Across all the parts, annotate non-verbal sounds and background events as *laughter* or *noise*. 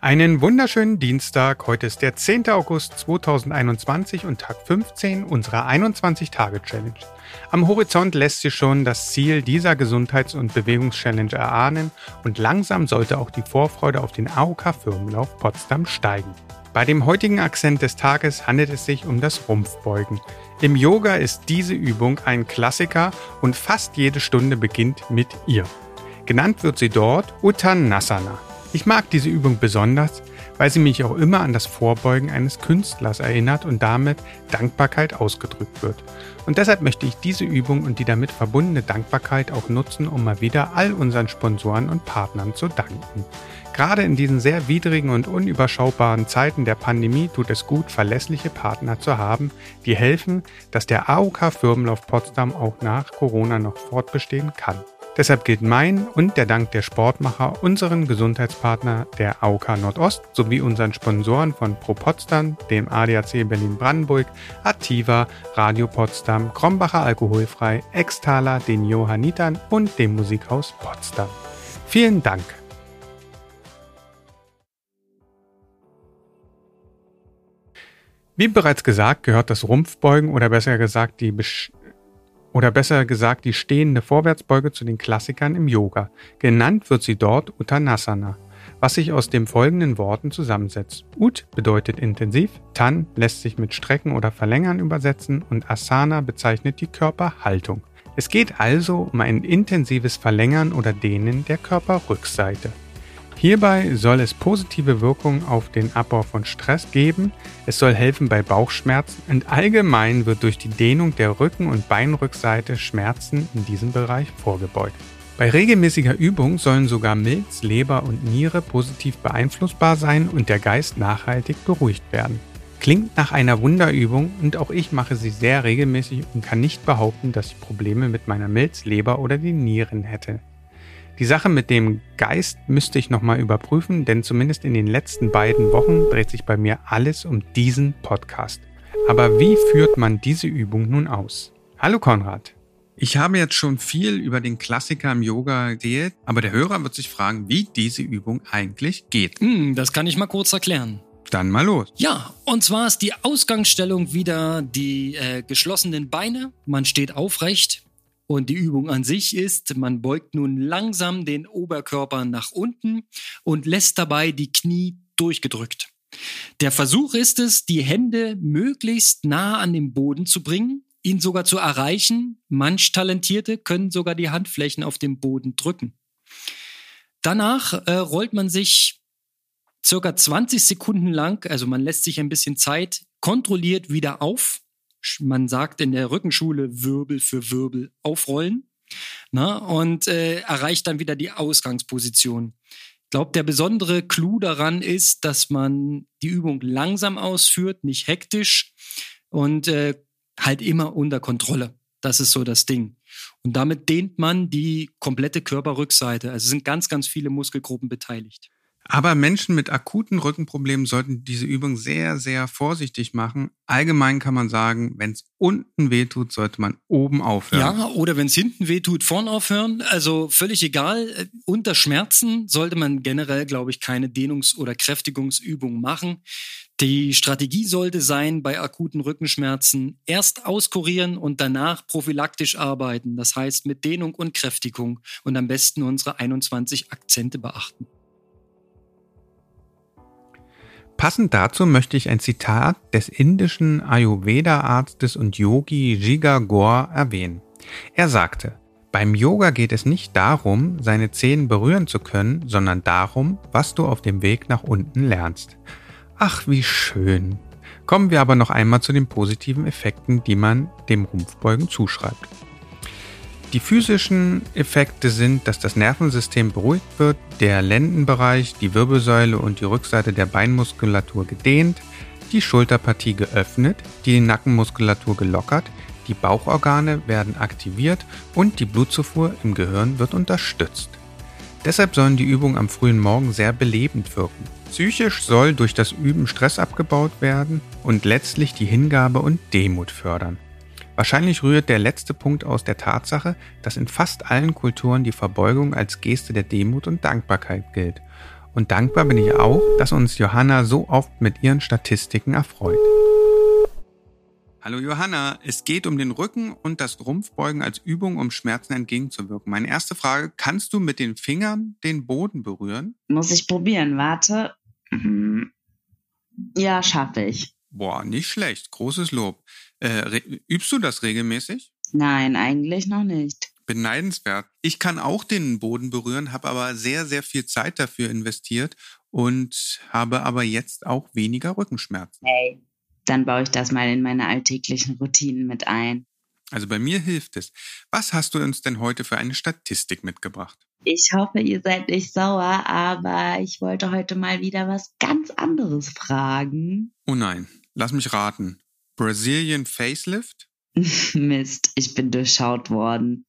Einen wunderschönen Dienstag. Heute ist der 10. August 2021 und Tag 15 unserer 21-Tage-Challenge. Am Horizont lässt sich schon das Ziel dieser Gesundheits- und Bewegungschallenge erahnen und langsam sollte auch die Vorfreude auf den AOK-Firmenlauf Potsdam steigen. Bei dem heutigen Akzent des Tages handelt es sich um das Rumpfbeugen. Im Yoga ist diese Übung ein Klassiker und fast jede Stunde beginnt mit ihr. Genannt wird sie dort Uttanasana. Ich mag diese Übung besonders, weil sie mich auch immer an das Vorbeugen eines Künstlers erinnert und damit Dankbarkeit ausgedrückt wird. Und deshalb möchte ich diese Übung und die damit verbundene Dankbarkeit auch nutzen, um mal wieder all unseren Sponsoren und Partnern zu danken. Gerade in diesen sehr widrigen und unüberschaubaren Zeiten der Pandemie tut es gut, verlässliche Partner zu haben, die helfen, dass der AOK Firmenlauf Potsdam auch nach Corona noch fortbestehen kann. Deshalb gilt mein und der Dank der Sportmacher unseren Gesundheitspartner der AOK Nordost sowie unseren Sponsoren von Pro Potsdam, dem ADAC Berlin-Brandenburg, Ativa, Radio Potsdam, Krombacher Alkoholfrei, Extaler, den Johannitern und dem Musikhaus Potsdam. Vielen Dank. Wie bereits gesagt, gehört das Rumpfbeugen oder besser gesagt die Besch oder besser gesagt die stehende Vorwärtsbeuge zu den Klassikern im Yoga. Genannt wird sie dort Uttanasana, was sich aus den folgenden Worten zusammensetzt. Ut bedeutet intensiv, Tan lässt sich mit Strecken oder Verlängern übersetzen und Asana bezeichnet die Körperhaltung. Es geht also um ein intensives Verlängern oder Dehnen der Körperrückseite. Hierbei soll es positive Wirkungen auf den Abbau von Stress geben, es soll helfen bei Bauchschmerzen und allgemein wird durch die Dehnung der Rücken- und Beinrückseite Schmerzen in diesem Bereich vorgebeugt. Bei regelmäßiger Übung sollen sogar Milz, Leber und Niere positiv beeinflussbar sein und der Geist nachhaltig beruhigt werden. Klingt nach einer Wunderübung und auch ich mache sie sehr regelmäßig und kann nicht behaupten, dass ich Probleme mit meiner Milz, Leber oder den Nieren hätte. Die Sache mit dem Geist müsste ich nochmal überprüfen, denn zumindest in den letzten beiden Wochen dreht sich bei mir alles um diesen Podcast. Aber wie führt man diese Übung nun aus? Hallo Konrad. Ich habe jetzt schon viel über den Klassiker im Yoga erzählt, aber der Hörer wird sich fragen, wie diese Übung eigentlich geht. Hm, das kann ich mal kurz erklären. Dann mal los. Ja, und zwar ist die Ausgangsstellung wieder die äh, geschlossenen Beine. Man steht aufrecht, und die Übung an sich ist, man beugt nun langsam den Oberkörper nach unten und lässt dabei die Knie durchgedrückt. Der Versuch ist es, die Hände möglichst nah an den Boden zu bringen, ihn sogar zu erreichen. Manch Talentierte können sogar die Handflächen auf dem Boden drücken. Danach äh, rollt man sich circa 20 Sekunden lang, also man lässt sich ein bisschen Zeit, kontrolliert wieder auf man sagt in der Rückenschule Wirbel für Wirbel aufrollen na, und äh, erreicht dann wieder die Ausgangsposition. Ich glaube, der besondere Clou daran ist, dass man die Übung langsam ausführt, nicht hektisch und äh, halt immer unter Kontrolle. Das ist so das Ding. Und damit dehnt man die komplette Körperrückseite. Also sind ganz, ganz viele Muskelgruppen beteiligt. Aber Menschen mit akuten Rückenproblemen sollten diese Übung sehr, sehr vorsichtig machen. Allgemein kann man sagen, wenn es unten wehtut, sollte man oben aufhören. Ja, oder wenn es hinten wehtut, vorn aufhören. Also völlig egal. Unter Schmerzen sollte man generell, glaube ich, keine Dehnungs- oder Kräftigungsübung machen. Die Strategie sollte sein, bei akuten Rückenschmerzen erst auskurieren und danach prophylaktisch arbeiten. Das heißt mit Dehnung und Kräftigung und am besten unsere 21 Akzente beachten. Passend dazu möchte ich ein Zitat des indischen Ayurveda-Arztes und Yogi Jiga Gore erwähnen. Er sagte, beim Yoga geht es nicht darum, seine Zehen berühren zu können, sondern darum, was du auf dem Weg nach unten lernst. Ach, wie schön. Kommen wir aber noch einmal zu den positiven Effekten, die man dem Rumpfbeugen zuschreibt. Die physischen Effekte sind, dass das Nervensystem beruhigt wird, der Lendenbereich, die Wirbelsäule und die Rückseite der Beinmuskulatur gedehnt, die Schulterpartie geöffnet, die Nackenmuskulatur gelockert, die Bauchorgane werden aktiviert und die Blutzufuhr im Gehirn wird unterstützt. Deshalb sollen die Übungen am frühen Morgen sehr belebend wirken. Psychisch soll durch das Üben Stress abgebaut werden und letztlich die Hingabe und Demut fördern. Wahrscheinlich rührt der letzte Punkt aus der Tatsache, dass in fast allen Kulturen die Verbeugung als Geste der Demut und Dankbarkeit gilt. Und dankbar bin ich auch, dass uns Johanna so oft mit ihren Statistiken erfreut. Hallo Johanna, es geht um den Rücken und das Rumpfbeugen als Übung, um Schmerzen entgegenzuwirken. Meine erste Frage, kannst du mit den Fingern den Boden berühren? Muss ich probieren, warte. Mhm. Ja, schaffe ich. Boah, nicht schlecht, großes Lob. Äh, übst du das regelmäßig? Nein, eigentlich noch nicht. Beneidenswert. Ich kann auch den Boden berühren, habe aber sehr, sehr viel Zeit dafür investiert und habe aber jetzt auch weniger Rückenschmerzen. Hey, dann baue ich das mal in meine alltäglichen Routinen mit ein. Also bei mir hilft es. Was hast du uns denn heute für eine Statistik mitgebracht? Ich hoffe, ihr seid nicht sauer, aber ich wollte heute mal wieder was ganz anderes fragen. Oh nein, lass mich raten. Brazilian Facelift? *laughs* Mist, ich bin durchschaut worden.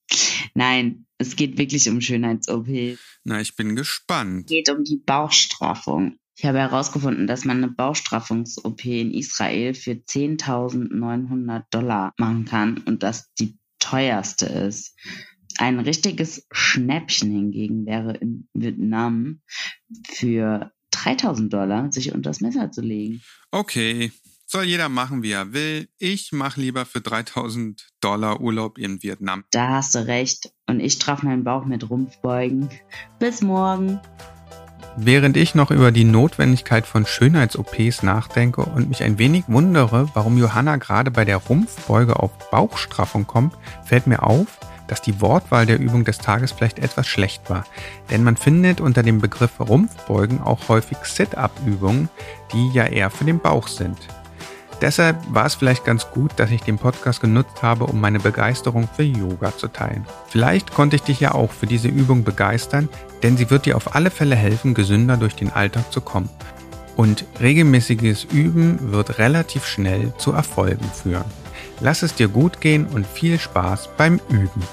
Nein, es geht wirklich um Schönheits-OP. Na, ich bin gespannt. Es geht um die Bauchstraffung. Ich habe herausgefunden, dass man eine Bauchstraffungs-OP in Israel für 10.900 Dollar machen kann und das die teuerste ist. Ein richtiges Schnäppchen hingegen wäre in Vietnam für 3000 Dollar sich unter das Messer zu legen. Okay, soll jeder machen, wie er will. Ich mache lieber für 3000 Dollar Urlaub in Vietnam. Da hast du recht. Und ich traf meinen Bauch mit Rumpfbeugen. Bis morgen. Während ich noch über die Notwendigkeit von Schönheits-OPs nachdenke und mich ein wenig wundere, warum Johanna gerade bei der Rumpfbeuge auf Bauchstraffung kommt, fällt mir auf, dass die Wortwahl der Übung des Tages vielleicht etwas schlecht war. Denn man findet unter dem Begriff Rumpfbeugen auch häufig Sit-up-Übungen, die ja eher für den Bauch sind. Deshalb war es vielleicht ganz gut, dass ich den Podcast genutzt habe, um meine Begeisterung für Yoga zu teilen. Vielleicht konnte ich dich ja auch für diese Übung begeistern, denn sie wird dir auf alle Fälle helfen, gesünder durch den Alltag zu kommen. Und regelmäßiges Üben wird relativ schnell zu Erfolgen führen. Lass es dir gut gehen und viel Spaß beim Üben.